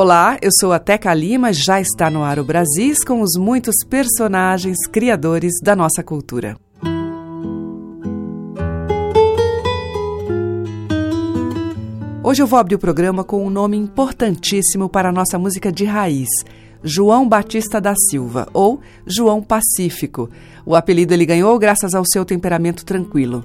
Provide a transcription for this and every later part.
Olá, eu sou a Teca Lima, já está no ar o Brasis com os muitos personagens criadores da nossa cultura. Hoje eu vou abrir o programa com um nome importantíssimo para a nossa música de raiz, João Batista da Silva, ou João Pacífico. O apelido ele ganhou graças ao seu temperamento tranquilo.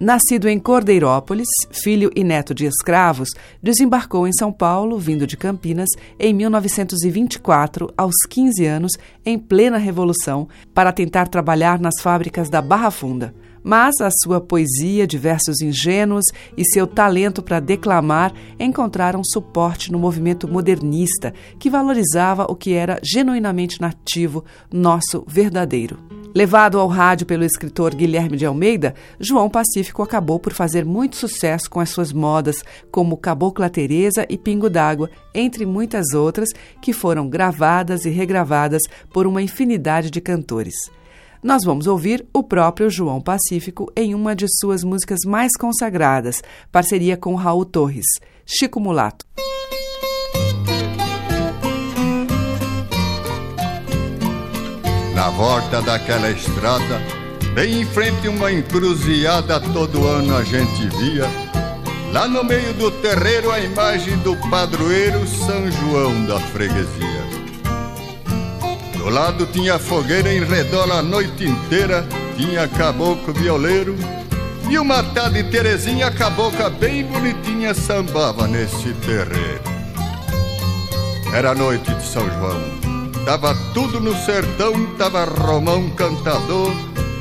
Nascido em Cordeirópolis, filho e neto de escravos, desembarcou em São Paulo, vindo de Campinas, em 1924, aos 15 anos, em plena Revolução, para tentar trabalhar nas fábricas da Barra Funda. Mas a sua poesia de versos ingênuos e seu talento para declamar encontraram suporte no movimento modernista, que valorizava o que era genuinamente nativo, nosso verdadeiro. Levado ao rádio pelo escritor Guilherme de Almeida, João Pacífico acabou por fazer muito sucesso com as suas modas, como Cabocla Teresa e Pingo d'Água, entre muitas outras que foram gravadas e regravadas por uma infinidade de cantores. Nós vamos ouvir o próprio João Pacífico em uma de suas músicas mais consagradas, parceria com Raul Torres, Chico Mulato. Na volta daquela estrada, bem em frente uma encruzilhada, todo ano a gente via. Lá no meio do terreiro a imagem do padroeiro São João da freguesia. Do lado tinha fogueira em redor a noite inteira, tinha caboclo violeiro e uma tarde Terezinha cabocla bem bonitinha sambava nesse terreiro. Era noite de São João. Tava tudo no sertão, tava Romão cantador.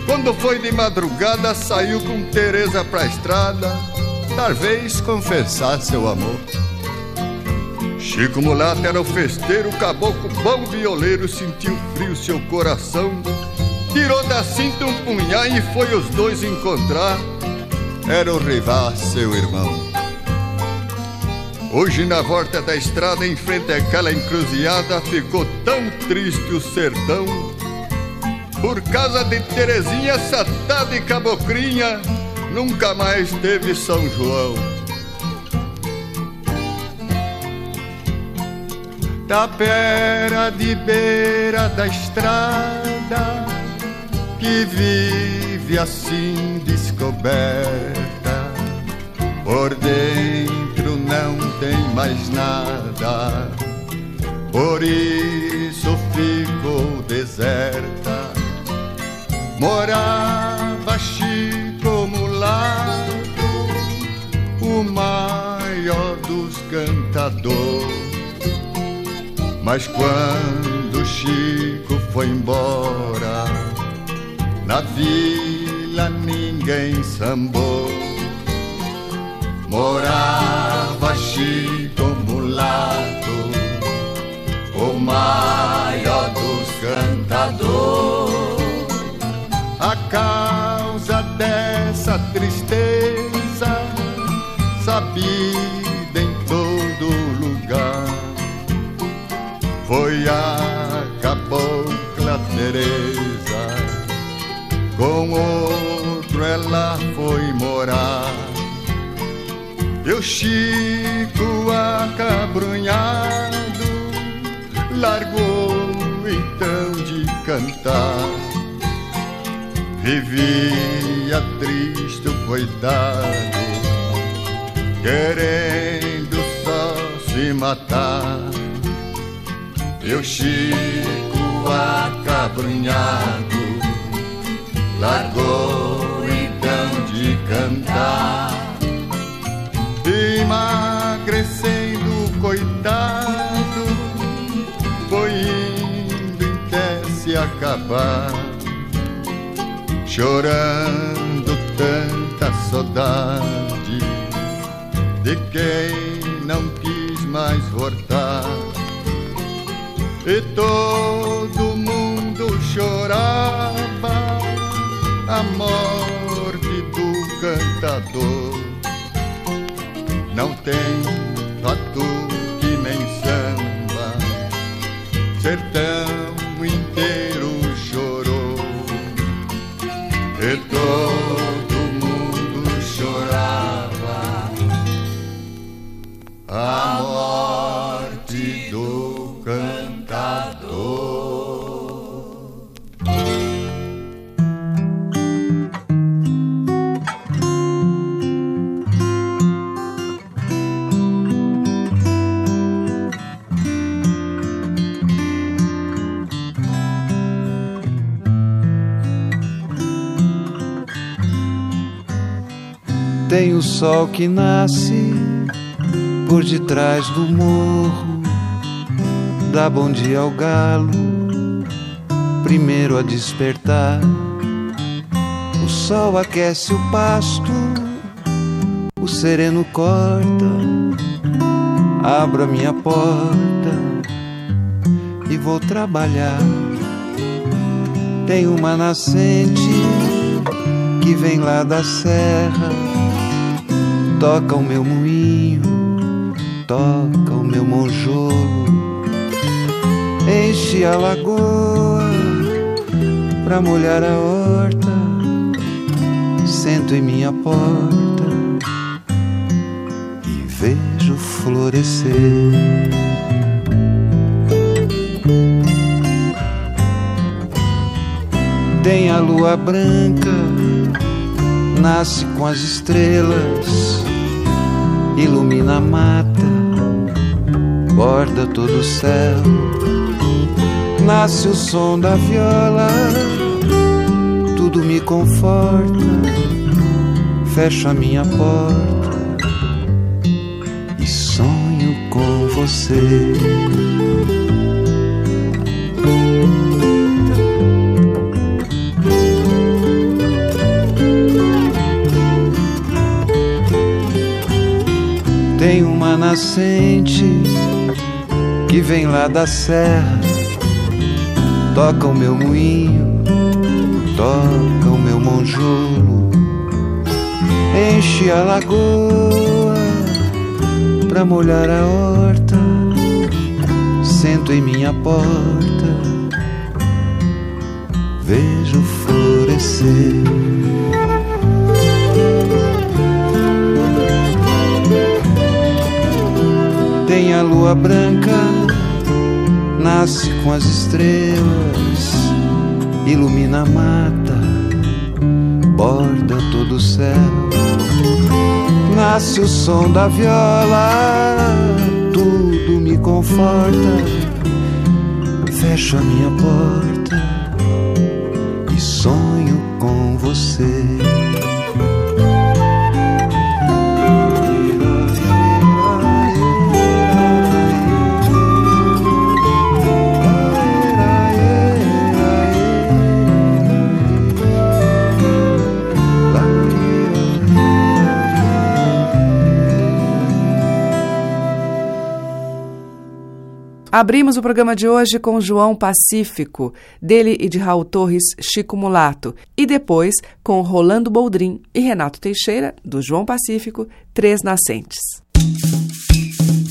Quando foi de madrugada, saiu com Teresa pra estrada, talvez confessar seu amor. Chico Mulato era o festeiro, caboclo bom violeiro, sentiu frio seu coração. Tirou da cinta um punhal e foi os dois encontrar. Era o rival, seu irmão. Hoje na volta da estrada, em frente àquela encruzilhada, ficou tão triste o sertão. Por causa de Terezinha, satada e cabocrinha, nunca mais teve São João. Tapera de beira da estrada, que vive assim descoberta, por dentro não tem mais nada, por isso ficou deserta. Morava Chico Mulato, o maior dos cantadores. Mas quando Chico foi embora, na vila ninguém sambou. Morava Chico Mulato, o maior dos cantadores. A causa dessa tristeza, a cabocla Teresa. Com outro ela foi morar. E o Chico acabrunhado largou então de cantar. Vivia triste o coitado, querendo só se matar. O Chico acabrunhado largou então de cantar emagrecendo, coitado, foi indo em que se acabar, chorando tanta saudade de quem não quis mais voltar. E todo mundo chorava a morte do cantador. Não tem batuque nem samba, sertão que nasce por detrás do morro, dá bom dia ao galo, primeiro a despertar. O sol aquece o pasto, o sereno corta, abro a minha porta e vou trabalhar. Tem uma nascente que vem lá da serra toca o meu moinho, toca o meu monjolo, enche a lagoa pra molhar a horta, sento em minha porta e vejo florescer. Tem a lua branca, nasce com as estrelas ilumina a mata, borda todo o céu. Nasce o som da viola, tudo me conforta. Fecho a minha porta e sonho com você. Nascente que vem lá da serra, toca o meu moinho, toca o meu monjolo, enche a lagoa pra molhar a horta, sento em minha porta, vejo florescer. Tem a lua branca, nasce com as estrelas, ilumina a mata, borda todo o céu. Nasce o som da viola, tudo me conforta. Fecho a minha porta e sonho com você. Abrimos o programa de hoje com João Pacífico, dele e de Raul Torres, Chico Mulato, e depois com Rolando Boldrin e Renato Teixeira, do João Pacífico, Três Nascentes.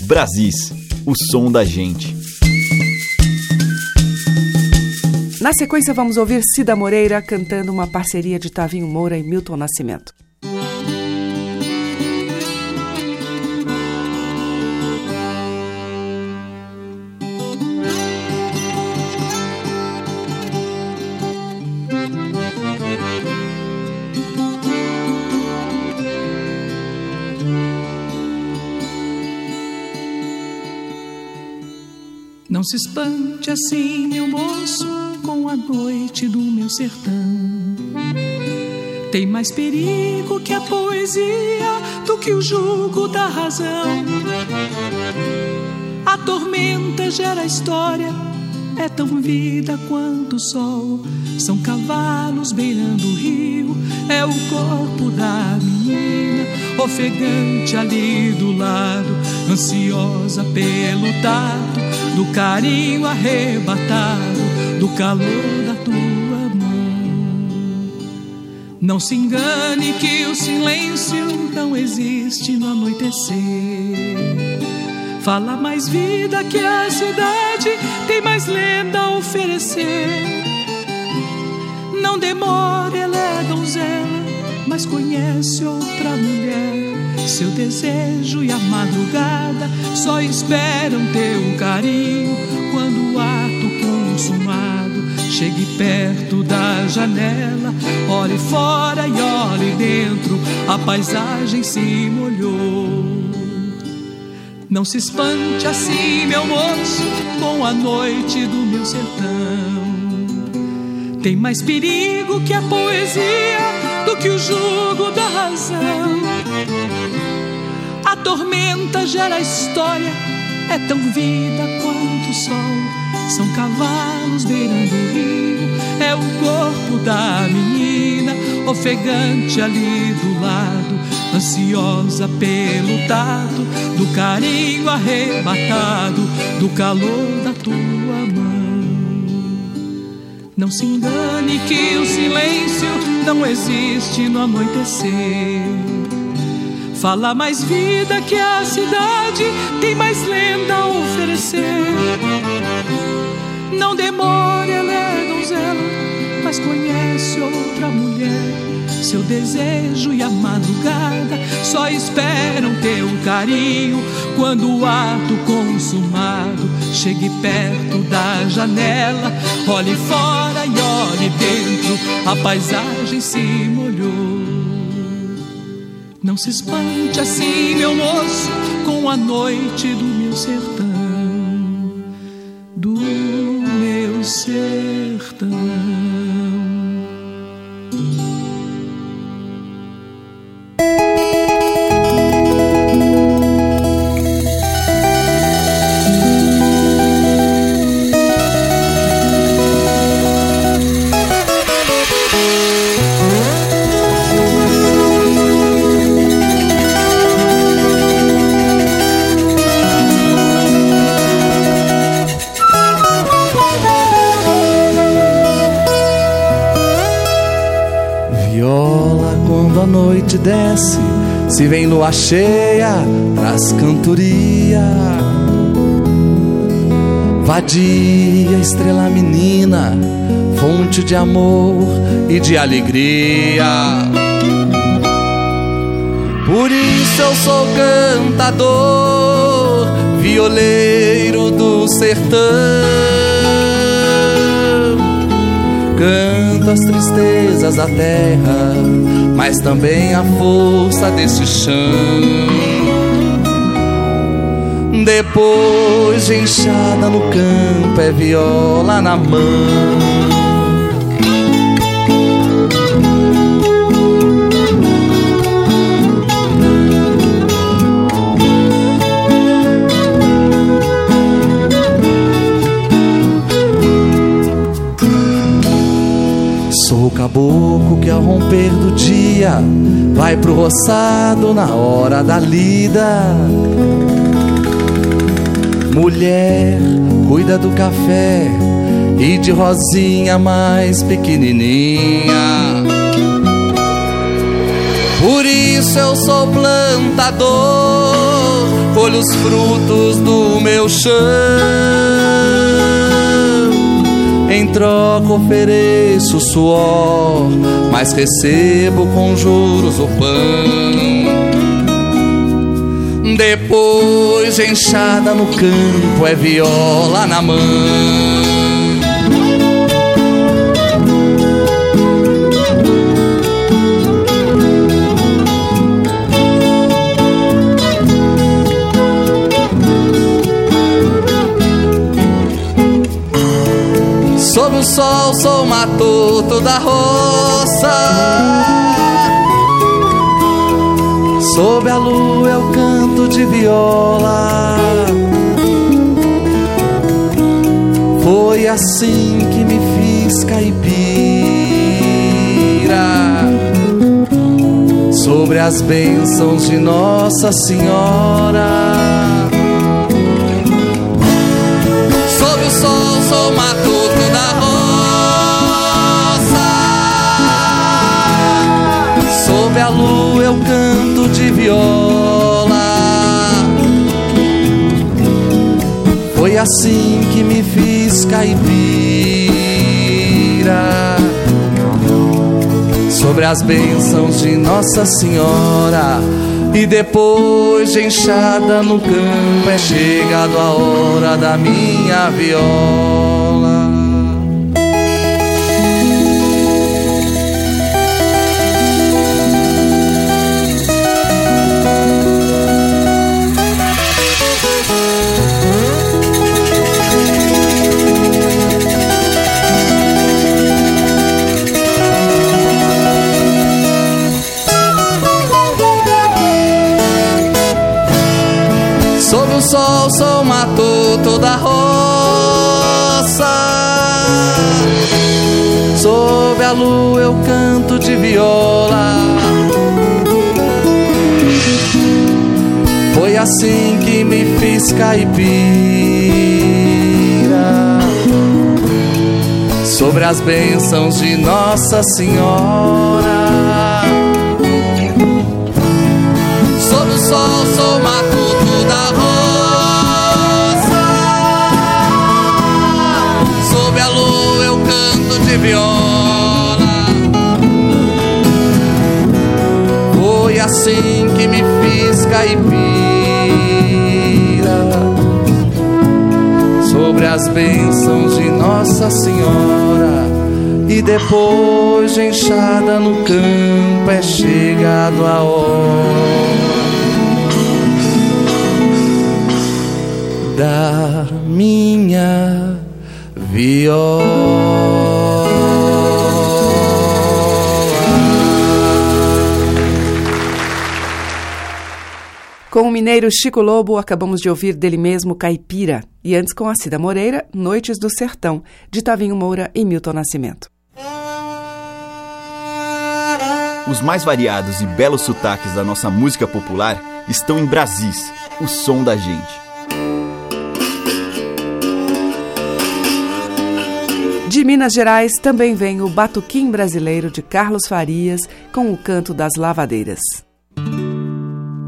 Brasis, o som da gente. Na sequência, vamos ouvir Cida Moreira cantando uma parceria de Tavinho Moura e Milton Nascimento. Se espante assim, meu moço, com a noite do meu sertão. Tem mais perigo que a poesia do que o jugo da razão. A tormenta gera história, é tão vida quanto o sol. São cavalos beirando o rio, é o corpo da menina, ofegante ali do lado, ansiosa pelo dado do carinho arrebatado, do calor da tua mão. Não se engane que o silêncio não existe no anoitecer. Fala mais vida que a cidade tem mais lenda a oferecer. Não demore, ela é donzela, mas conhece outra mulher. Seu desejo e a madrugada só esperam teu carinho quando o ato consumado chegue perto da janela. Olhe fora e olhe dentro, a paisagem se molhou. Não se espante assim, meu moço, com a noite do meu sertão. Tem mais perigo que a poesia do que o jugo da razão. A tormenta gera história, é tão vida quanto o sol. São cavalos beirando o rio, é o corpo da menina ofegante ali do lado, ansiosa pelo tato do carinho arrebatado, do calor da tua mão. Não se engane que o silêncio não existe no anoitecer. Fala mais vida que a cidade tem mais lenda a oferecer. Não demore, ela é donzela, mas conhece outra mulher. Seu desejo e a madrugada só esperam teu carinho quando o ato consumado chegue perto da janela. Olhe fora e olhe dentro, a paisagem se molhou. Não se espante assim, meu moço, com a noite do meu sertão. Desce, se vem lua cheia pras cantoria. Vadia, estrela menina, fonte de amor e de alegria. Por isso eu sou cantador, violeiro do sertão as tristezas da terra, mas também a força desse chão. Depois de enxada no campo, é viola na mão. Caboclo que ao romper do dia vai pro roçado na hora da lida. Mulher, cuida do café e de rosinha mais pequenininha. Por isso eu sou plantador, colho os frutos do meu chão em troca ofereço suor, mas recebo com juros o pão. Depois enxada no campo é viola na mão. O sol sou matuto da roça. Sob a lua eu canto de viola. Foi assim que me fiz caipira. Sobre as bênçãos de Nossa Senhora sou matuto viola. Foi assim que me fiz caipira. Sobre as bênçãos de Nossa Senhora e depois de enxada no campo é chegado a hora da minha viola. O sol sou matuto da roça. Sob a lua eu canto de viola. Foi assim que me fiz caipira. Sobre as bênçãos de Nossa Senhora. De viola. Foi assim que me fiz caipira sobre as bênçãos de Nossa Senhora. E depois de enxada no campo é chegado a hora da minha viola. Com o mineiro Chico Lobo, acabamos de ouvir dele mesmo Caipira. E antes com a Cida Moreira, Noites do Sertão, de Tavinho Moura e Milton Nascimento. Os mais variados e belos sotaques da nossa música popular estão em Brasis, o som da gente. De Minas Gerais também vem o Batuquim Brasileiro de Carlos Farias com o canto das lavadeiras.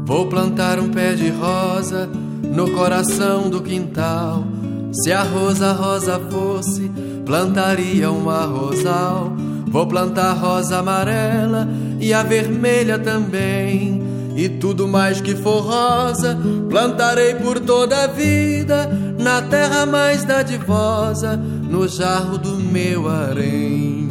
Vou plantar um pé de rosa no coração do quintal. Se a rosa rosa fosse, plantaria uma rosal. Vou plantar rosa amarela e a vermelha também. E tudo mais que for rosa, plantarei por toda a vida, na terra mais dadivosa, no jarro do meu harém.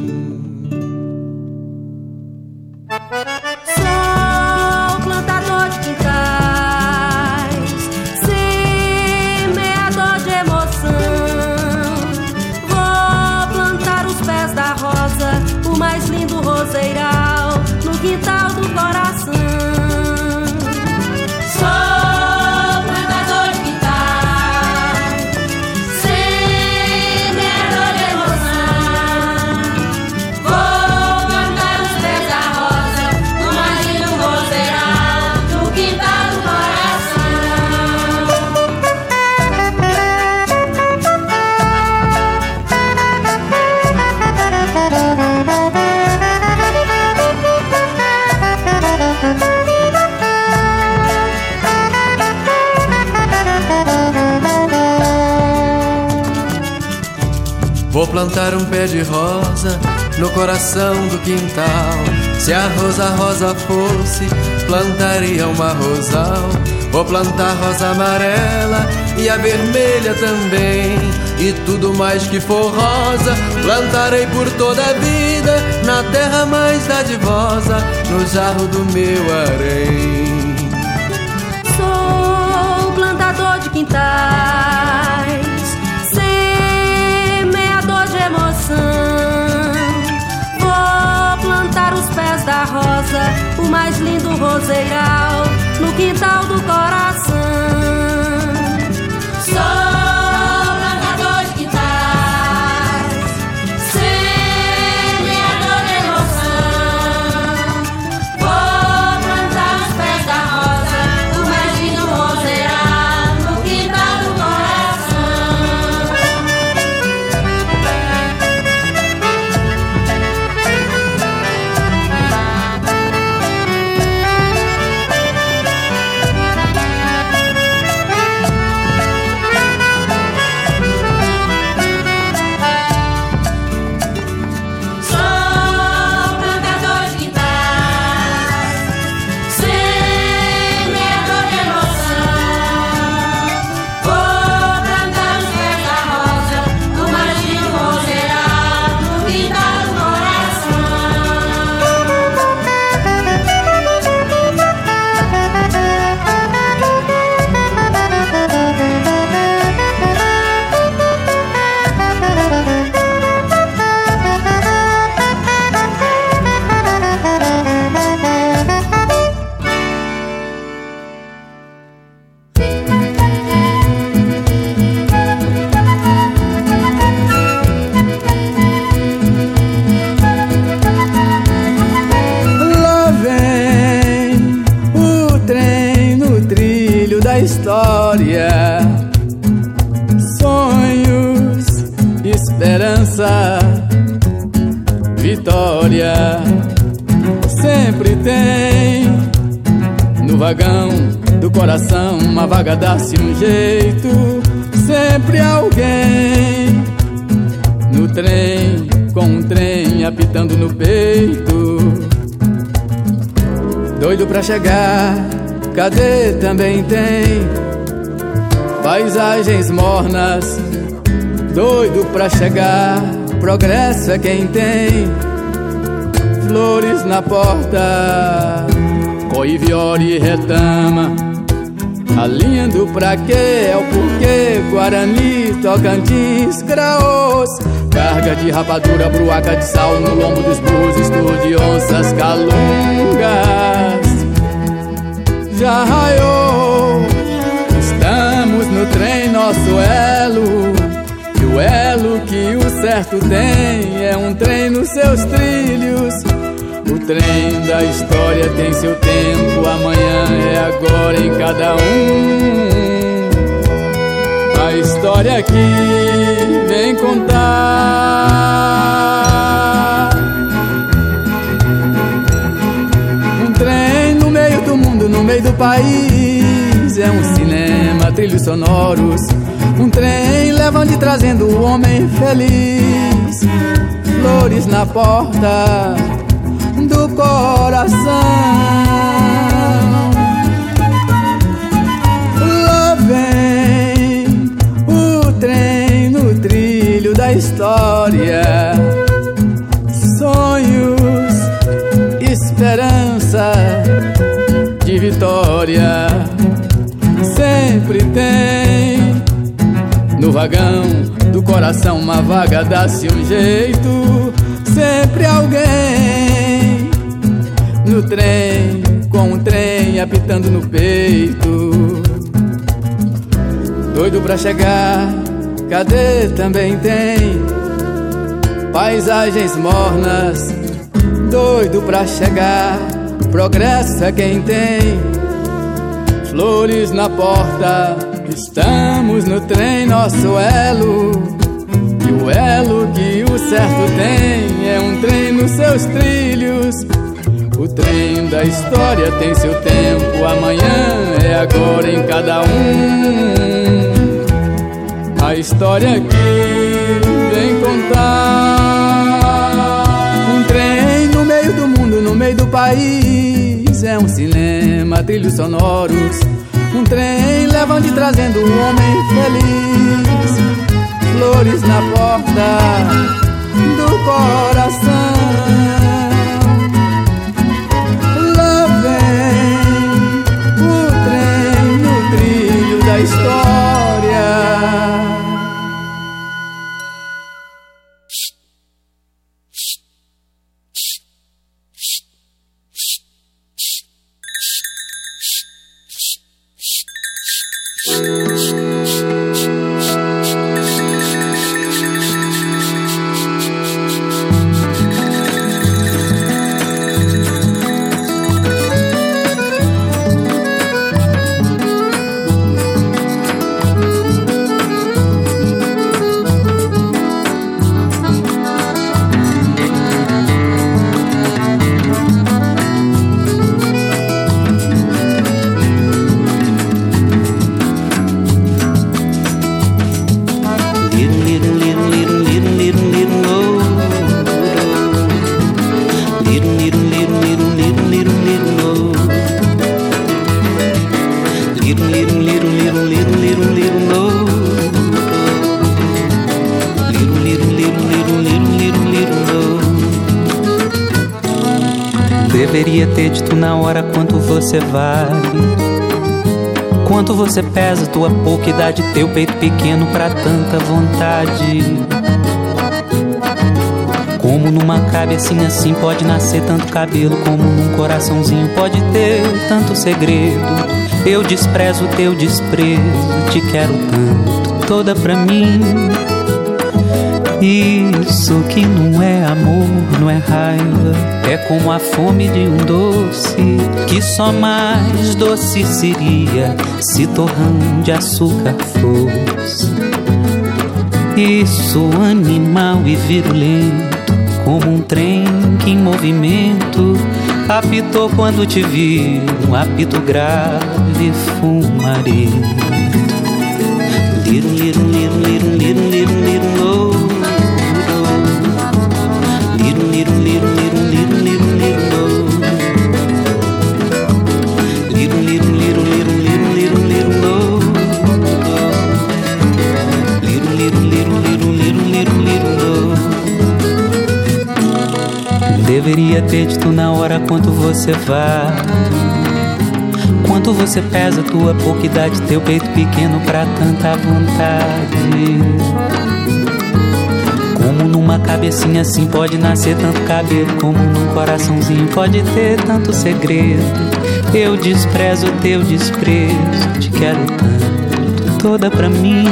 Plantar um pé de rosa no coração do quintal. Se a rosa rosa fosse, plantaria uma rosal. Vou plantar rosa amarela e a vermelha também. E tudo mais que for rosa, plantarei por toda a vida, na terra mais dadivosa, no jarro do meu harém. Sou plantador de quintais mais lindo roseiral, esperança, vitória. Sempre tem no vagão do coração uma vaga dá-se um jeito. Sempre alguém no trem com um trem apitando no peito. Doido pra chegar, cadê também tem paisagens mornas. Doido pra chegar, progresso é quem tem flores na porta. Coi, viore e retama, alinhando pra quê? É o porquê, Guarani, Tocantins, Graôs. Carga de rapadura, bruaca de sal no lombo dos burros, onças calungas. Já raiou, estamos no trem, nosso elo. E o elo que o certo tem é um trem nos seus trilhos. O trem da história tem seu tempo, amanhã é agora em cada um a história que vem contar. Um trem no meio do mundo, no meio do país. É um cinema, trilhos sonoros. Um trem levando e trazendo o homem feliz. Flores na porta do coração. história, sonhos, esperança de vitória. Sempre tem no vagão do coração uma vaga, dá-se um jeito. Sempre alguém no trem, com um trem apitando no peito. Doido pra chegar Cadê também tem paisagens mornas, doido pra chegar. Progresso é quem tem flores na porta. Estamos no trem, nosso elo. E o elo que o certo tem é um trem nos seus trilhos. O trem da história tem seu tempo, amanhã é agora em cada um a história que vem contar. Um trem no meio do mundo, no meio do país. É um cinema, trilhos sonoros. Um trem levando e trazendo um homem feliz. Flores na porta do coração. Você pesa, tua pouca idade, teu peito pequeno para tanta vontade. Como numa cabecinha assim pode nascer tanto cabelo, como num coraçãozinho pode ter tanto segredo. Eu desprezo teu desprezo, te quero tanto, toda pra mim. Isso que não é amor, não é raiva, é como a fome de um doce que só mais doce seria se torrão de açúcar fosse. Isso animal e virulento, como um trem que em movimento apitou quando te vi, um apito grave fumarento. Lirum, lirum, lirum, lirum, lirum, lirum, você Quanto você pesa, tua pouca idade, teu peito pequeno pra tanta vontade. Como numa cabecinha assim pode nascer tanto cabelo, como num coraçãozinho pode ter tanto segredo. Eu desprezo teu desprezo, te quero tanto, toda pra mim.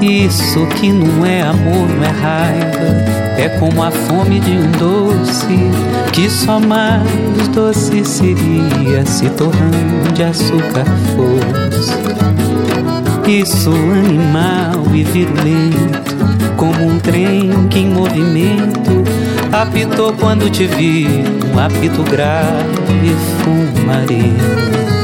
Isso que não é amor, não é raiva é como a fome de um doce que só mais doce seria se torrando de açúcar fosse. Isso animal e virulento, como um trem que em movimento apitou quando te vi, um apito grave e fumarento.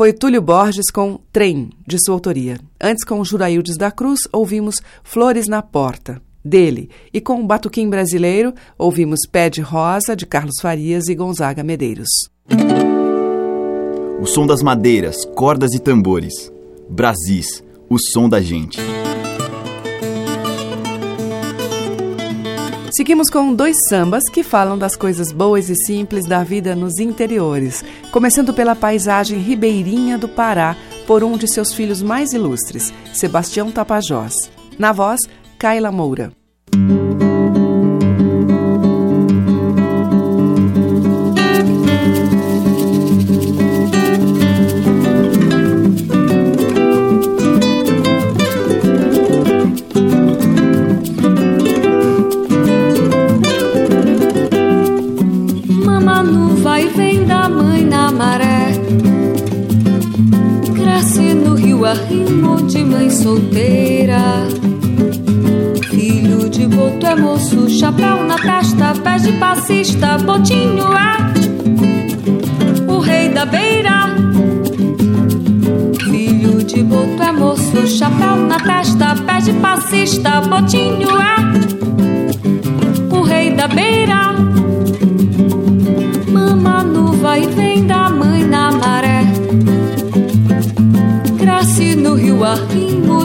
Foi Túlio Borges com Trem, de sua autoria. Antes, com Juraildes da Cruz, ouvimos Flores na Porta, dele. E com o Batuquim Brasileiro, ouvimos Pé de Rosa, de Carlos Farias e Gonzaga Medeiros. O som das madeiras, cordas e tambores. Brasis, o som da gente. Seguimos com dois sambas que falam das coisas boas e simples da vida nos interiores, começando pela paisagem ribeirinha do Pará, por um de seus filhos mais ilustres, Sebastião Tapajós. Na voz, Kaila Moura. Solteira. Filho de boto é moço, chapéu na testa, pés de passista, botinho é o rei da beira. Filho de boto é moço, chapéu na testa, pés de passista, botinho é o rei da beira.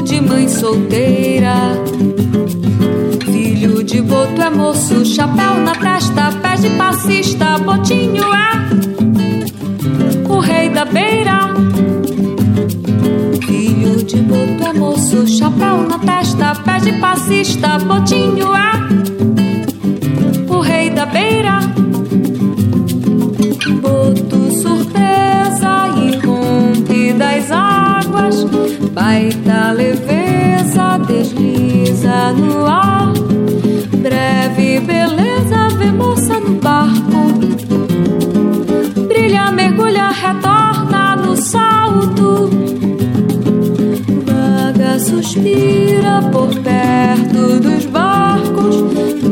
De mãe solteira. Filho de boto é moço, chapéu na testa, pés de passista, botinho é o rei da beira. Filho de boto é moço, chapéu na testa, pés de passista, botinho é o rei da beira. Boto surpresa e rompe das águas águas, baita leveza desliza no ar. Breve beleza vê moça no barco, brilha, mergulha, retorna no salto. Vaga, suspira por perto dos barcos.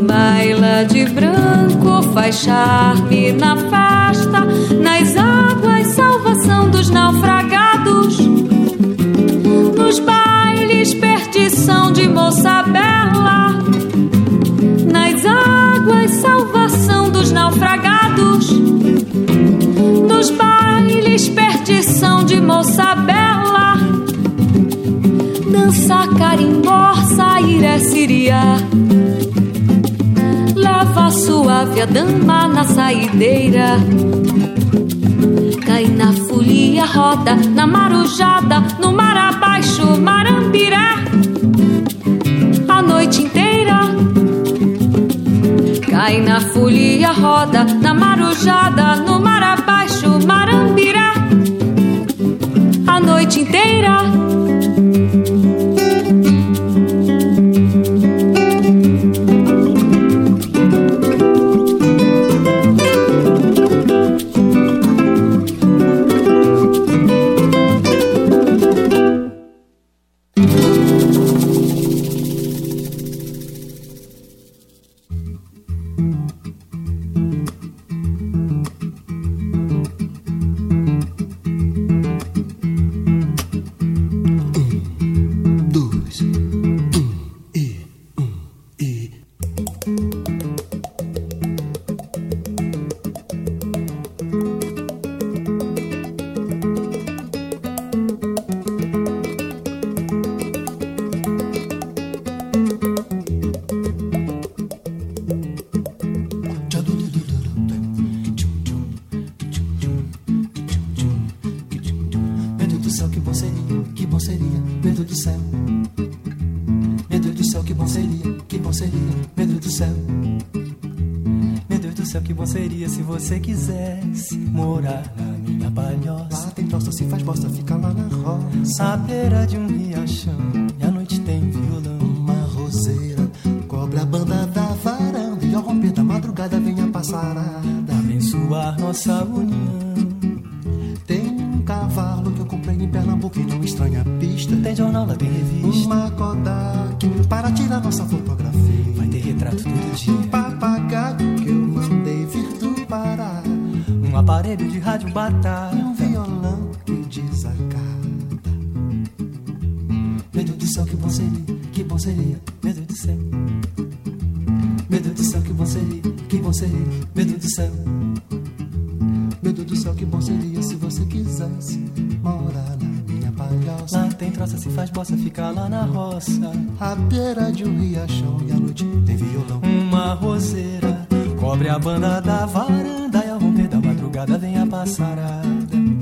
Baila de branco, faz charme na festa. Nas Nos bailes, perdição de moça bela. Nas águas, salvação dos naufragados. Nos bailes, perdição de moça bela. Dança carimbó, sairé siriá. Leva suave a dama na saideira. Folia, roda na marujada, no mar abaixo, marambirá. A noite inteira. Cai na folia, roda na marujada, no mar abaixo, marambirá. A noite inteira. Vem a passarada. Abençoar nossa união. Tem um cavalo que eu comprei em Pernambuco e não estranha pista. Tem jornal, lá tem revista. Uma Kodak para tirar nossa fotografia. Vai ter retrato todo dia. Um papagaio que eu mandei vir do Pará. Um aparelho de rádio batata. E um violão que desacata. Meu Deus do céu, que bom seria, que bom seria, meu Deus do céu. Deus do céu, que bom seria, que bom seria, Deus do céu. Deus do céu, que bom seria se você quisesse morar na minha palhoça. Lá tem troça, se faz bossa, fica lá na roça. À beira de um riachão e à noite tem violão. Uma roseira cobre a banda da varanda e ao romper da madrugada vem a passarada.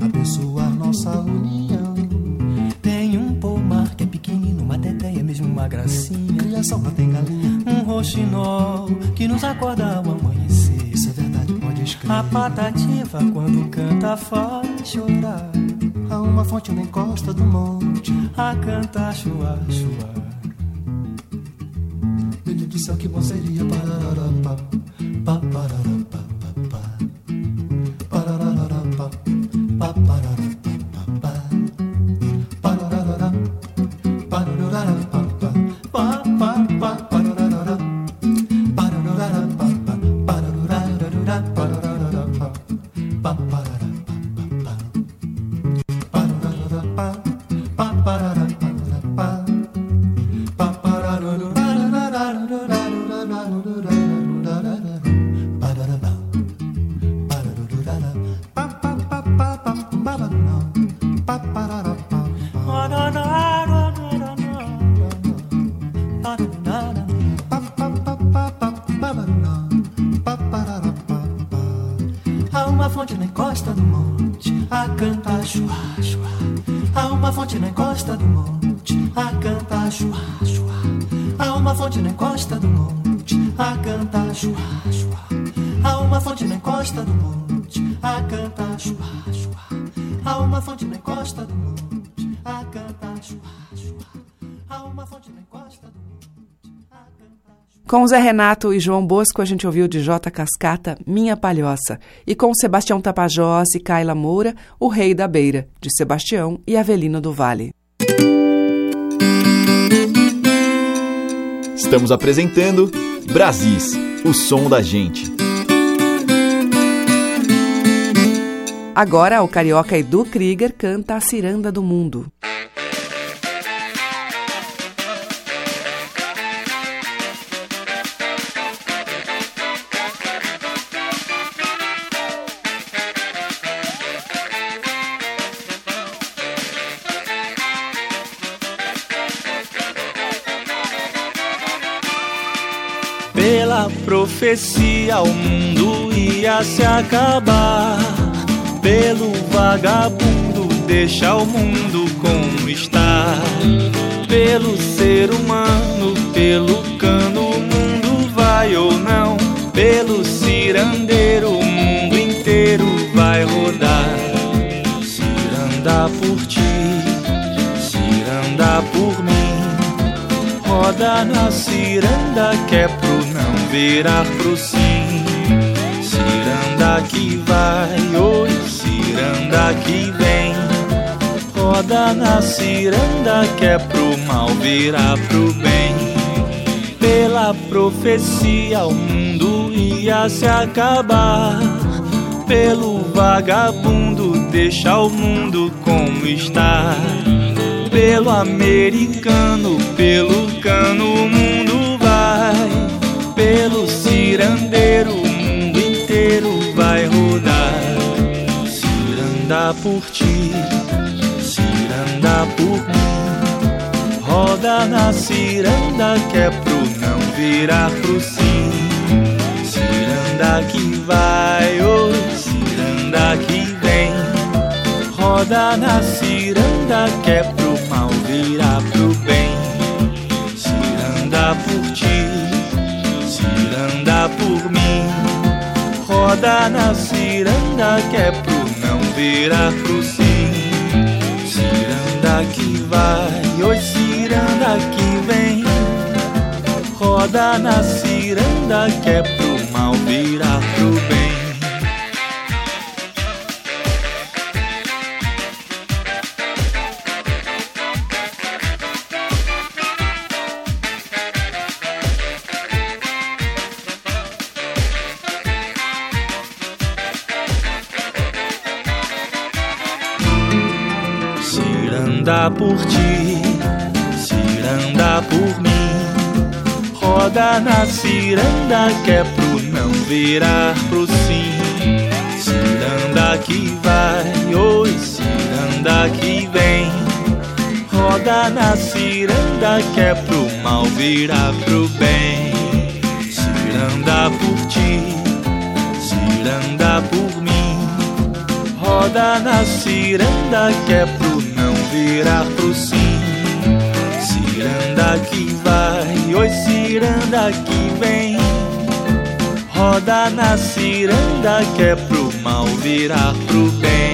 Abençoar nossa união. Uma gracinha. Criação lá tem galinha. Um roxinol que nos acorda ao amanhecer. Isso é verdade, pode escrever. A patativa quando canta faz chorar. Há uma fonte na encosta do monte. A cantar chua, chua. Deus do céu, que bom seria parararapá, pá, pararapá, pá, Há uma fonte na encosta do monte a cantar chua, chua. Há uma fonte na encosta do monte a cantar chua, chua. Há uma fonte na encosta do monte a cantar chua, chua. Há uma fonte na encosta do monte a cantar chua, Com Zé Renato e João Bosco, a gente ouviu de J. Cascata Minha Palhoça. E com Sebastião Tapajós e Kaila Moura, O Rei da Beira, de Sebastião e Avelino do Vale. Estamos apresentando Brasis, o som da gente. Agora, o carioca Edu Krieger canta A Ciranda do Mundo. Profecia, o mundo ia se acabar. Pelo vagabundo, deixa o mundo como está. Pelo ser humano, pelo cano, o mundo vai ou não. Pelo cirandeiro, o mundo inteiro vai rodar. Ciranda por ti, ciranda por mim. Roda na ciranda que é pro não virar pro sim. Ciranda que vai, oi, ciranda que vem. Roda na ciranda que é pro mal virar pro bem. Pela profecia o mundo ia se acabar. Pelo vagabundo deixa o mundo como está. Pelo americano, pelo cano cirandeiro o mundo inteiro vai rodar. Ciranda por ti, ciranda por mim. Roda na ciranda que é pro não virar pro sim. Ciranda que vai, oi, ciranda que vem. Roda na ciranda que é pro mal virar pro bem. Ciranda por ti, Roda na ciranda que é pro não virar pro sim. Ciranda que vai, oi ciranda que vem. Roda na ciranda que é pro mal virar pro bem. Ciranda por ti, ciranda por mim. Roda na ciranda que é pro não virar pro sim. Ciranda que vai, oi, ciranda que vem. Roda na ciranda que é pro mal virar pro bem. Ciranda por ti, ciranda por mim. Roda na ciranda que é pro virar pro sim. Ciranda que vai, oi ciranda que vem. Roda na ciranda que é pro mal virar pro bem.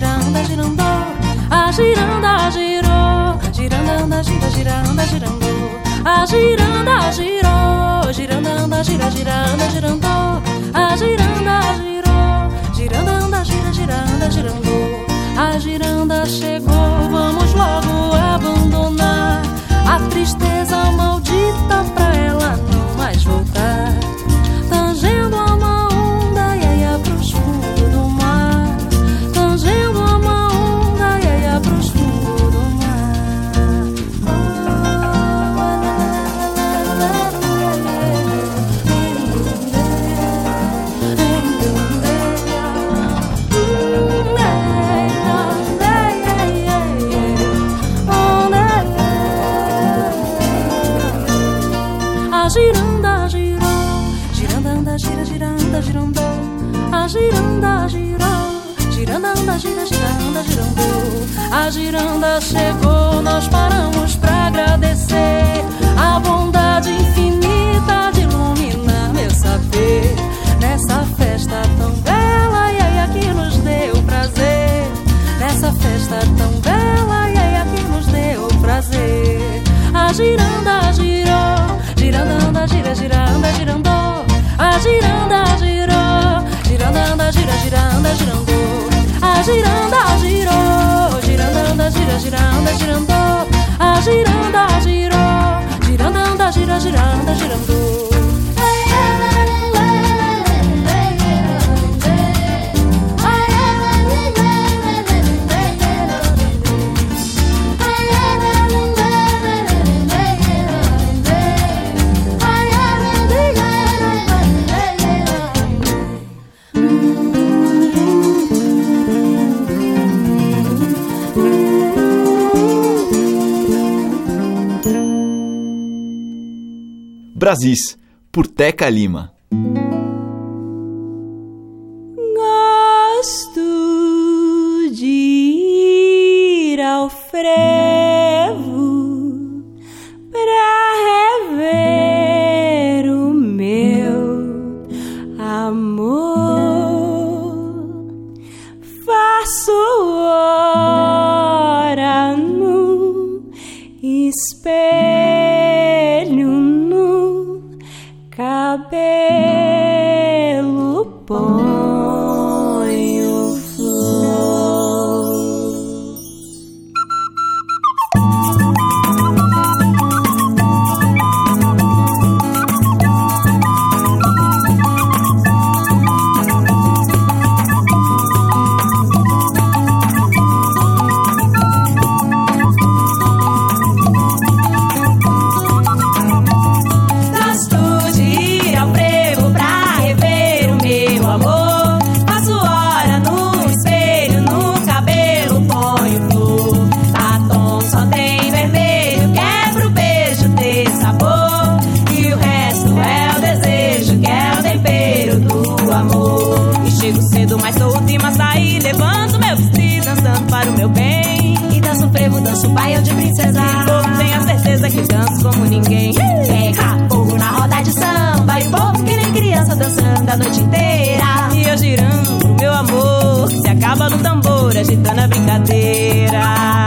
giranda, girando, A giranda girou, giranda anda, gira, giranda, girando. A giranda girou, giranda anda, gira, giranda, girando. A giranda girou, giranda anda, gira, giranda, girando A giranda chegou, vamos logo abandonar a tristeza amanhã. A giranda chegou, nós paramos pra agradecer a bondade infinita de iluminar meu saber nessa festa tão bela e aí que nos deu prazer. Nessa festa tão bela e aí que nos deu prazer. A giranda girou, giranda, anda, gira, giranda, girandou. A giranda girou, giranda, anda, gira, giranda, girandou. A giranda girou, anda, gira, giranda, girandou. A giranda girou, giranda, anda, gira, giranda, girandou. Brasis, por Teca Lima. Gosto de ir ao frevo danço baile de princesa. Povo tem a certeza que danço como ninguém. Pega fogo na roda de samba. E povo que nem criança dançando a noite inteira. E eu girando meu amor, se acaba no tambor, agitando a brincadeira.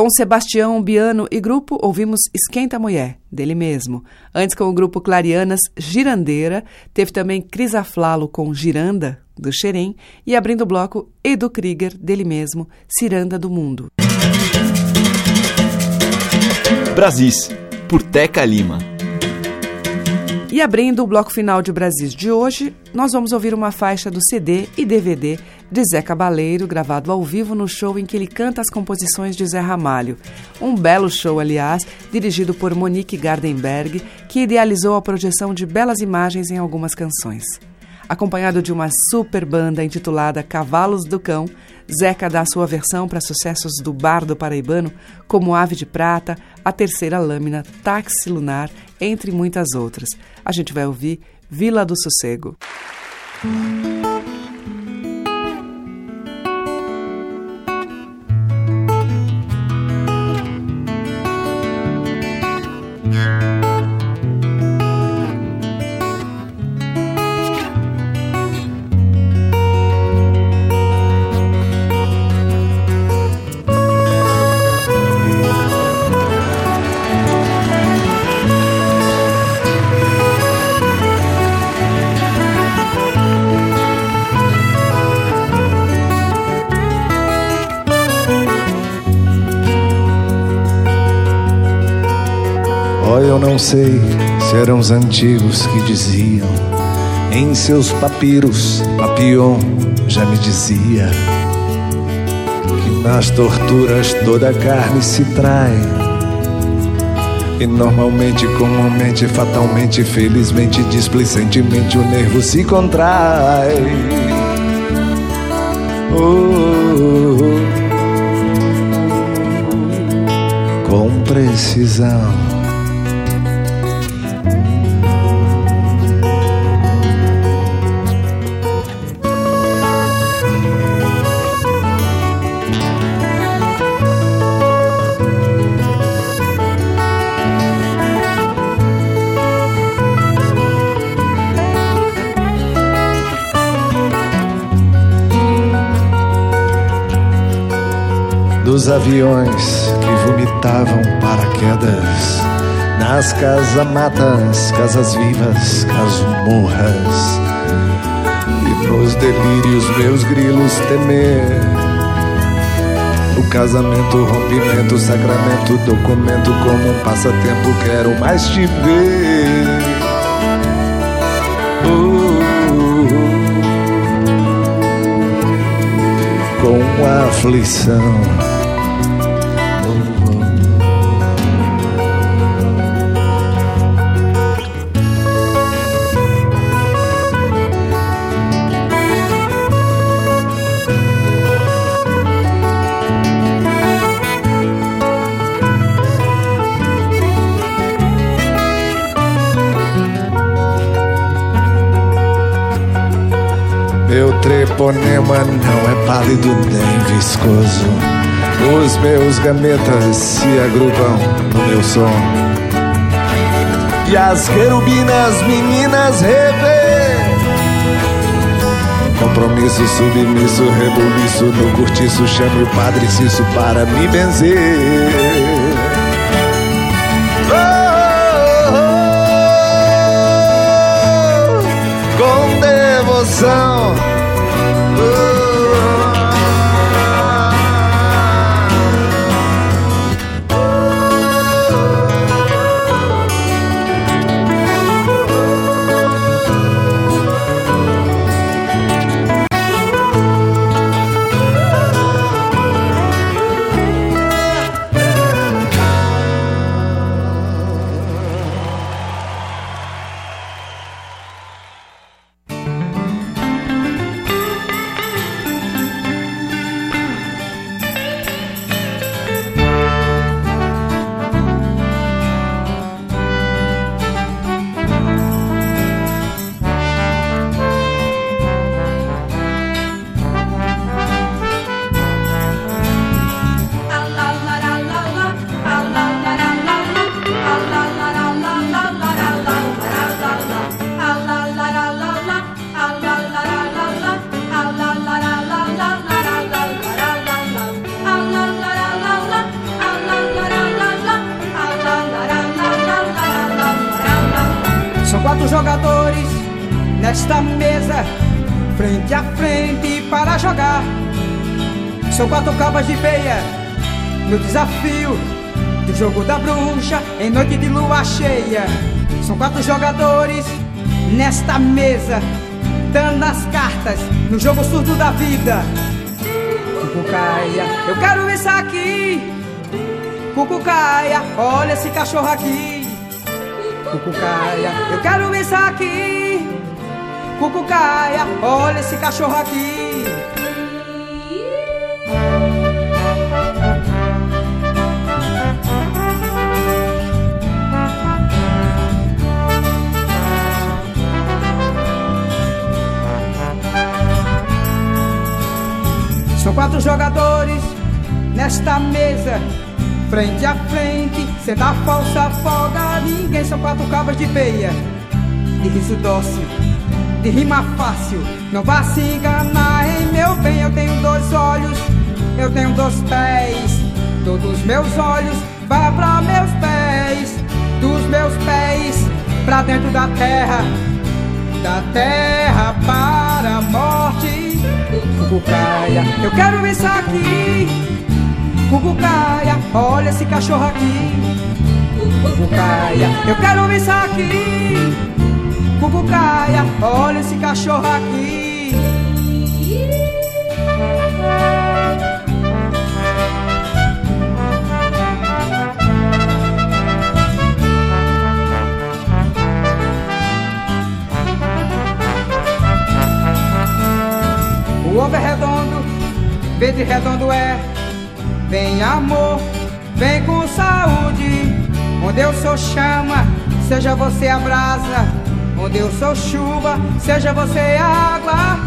Com Sebastião Biano e grupo, ouvimos Esquenta Mulher, dele mesmo. Antes, com o grupo Clarianas, Girandeira. Teve também Crisaflalo com Giranda, do Xerém. E abrindo o bloco, Edu Krieger, dele mesmo, Ciranda do Mundo. Brasis, por Teca Lima. E abrindo o bloco final de Brasis de hoje, nós vamos ouvir uma faixa do CD e DVD de Zé Cabaleiro, gravado ao vivo no show em que ele canta as composições de Zé Ramalho. Um belo show, aliás, dirigido por Monique Gardenberg, que idealizou a projeção de belas imagens em algumas canções. Acompanhado de uma super banda intitulada Cavalos do Cão, Zeca dá sua versão para sucessos do Bardo Paraibano, como Ave de Prata, A Terceira Lâmina, Táxi Lunar, entre muitas outras. A gente vai ouvir Vila do Sossego. Não sei se eram os antigos que diziam em seus papiros, Papion já me dizia que nas torturas toda a carne se trai. E normalmente, comumente, fatalmente, felizmente, displicentemente o nervo se contrai. Oh, oh, oh. Com precisão. Dos aviões que vomitavam paraquedas nas casamatas, casas vivas, casumorras e nos delírios meus grilos temer. O casamento, rompimento, sacramento, documento como um passatempo, quero mais te ver. Uh, com aflição treponema não é pálido nem viscoso. Os meus gametas se agrupam no meu som. E as querubinas meninas revê. Compromisso, submisso, rebuliço no cortiço. Chame o padre Cício para me benzer. Oh, São quatro cabas de peia no desafio do jogo da bruxa em noite de lua cheia. São quatro jogadores nesta mesa, dando as cartas no jogo surdo da vida. Cucucaia, eu quero isso aqui. Cucucaia, olha esse cachorro aqui. Cucucaia, eu quero isso aqui. Cucucaia, olha esse cachorro aqui. Quatro jogadores nesta mesa, frente a frente, sem dar falsa folga. Ninguém são quatro cabas de peia, de riso dócil, de rima fácil. Não vá se enganar, em meu bem. Eu tenho dois olhos, eu tenho dois pés. Todos meus olhos vão para meus pés, dos meus pés para dentro da terra, da terra para a morte. Cucucaia, eu quero isso aqui. Cucucaia, olha esse cachorro aqui. Cucucaia, eu quero isso aqui. Cucucaia, olha esse cachorro aqui. Ovo é redondo, verde redondo é. Vem amor, vem com saúde. Onde eu sou chama, seja você a brasa. Onde eu sou chuva, seja você água.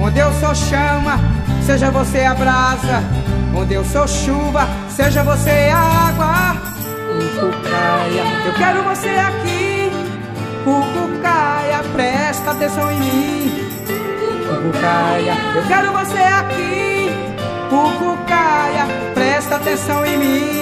Onde eu sou chama, seja você a brasa. Onde eu sou chuva, seja você água. Cucucaia, eu quero você aqui. Cucucaia, presta atenção em mim. Cucucaia, eu quero você aqui. Cucucaia, presta atenção em mim.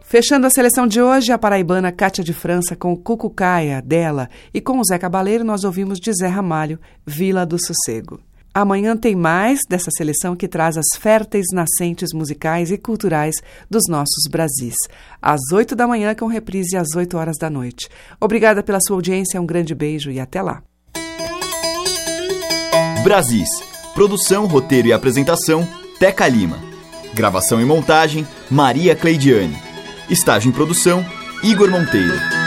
Fechando a seleção de hoje, a paraibana Cátia de França com Cucucaia, dela, e com o Zé Cabaleiro nós ouvimos de Zé Ramalho, Vila do Sossego. Amanhã tem mais dessa seleção que traz as férteis nascentes musicais e culturais dos nossos Brasis. Às oito da manhã, com reprise às oito horas da noite. Obrigada pela sua audiência, um grande beijo e até lá. Brasis. Produção, roteiro e apresentação, Teca Lima. Gravação e montagem, Maria Cleidiane. Estágio em produção, Igor Monteiro.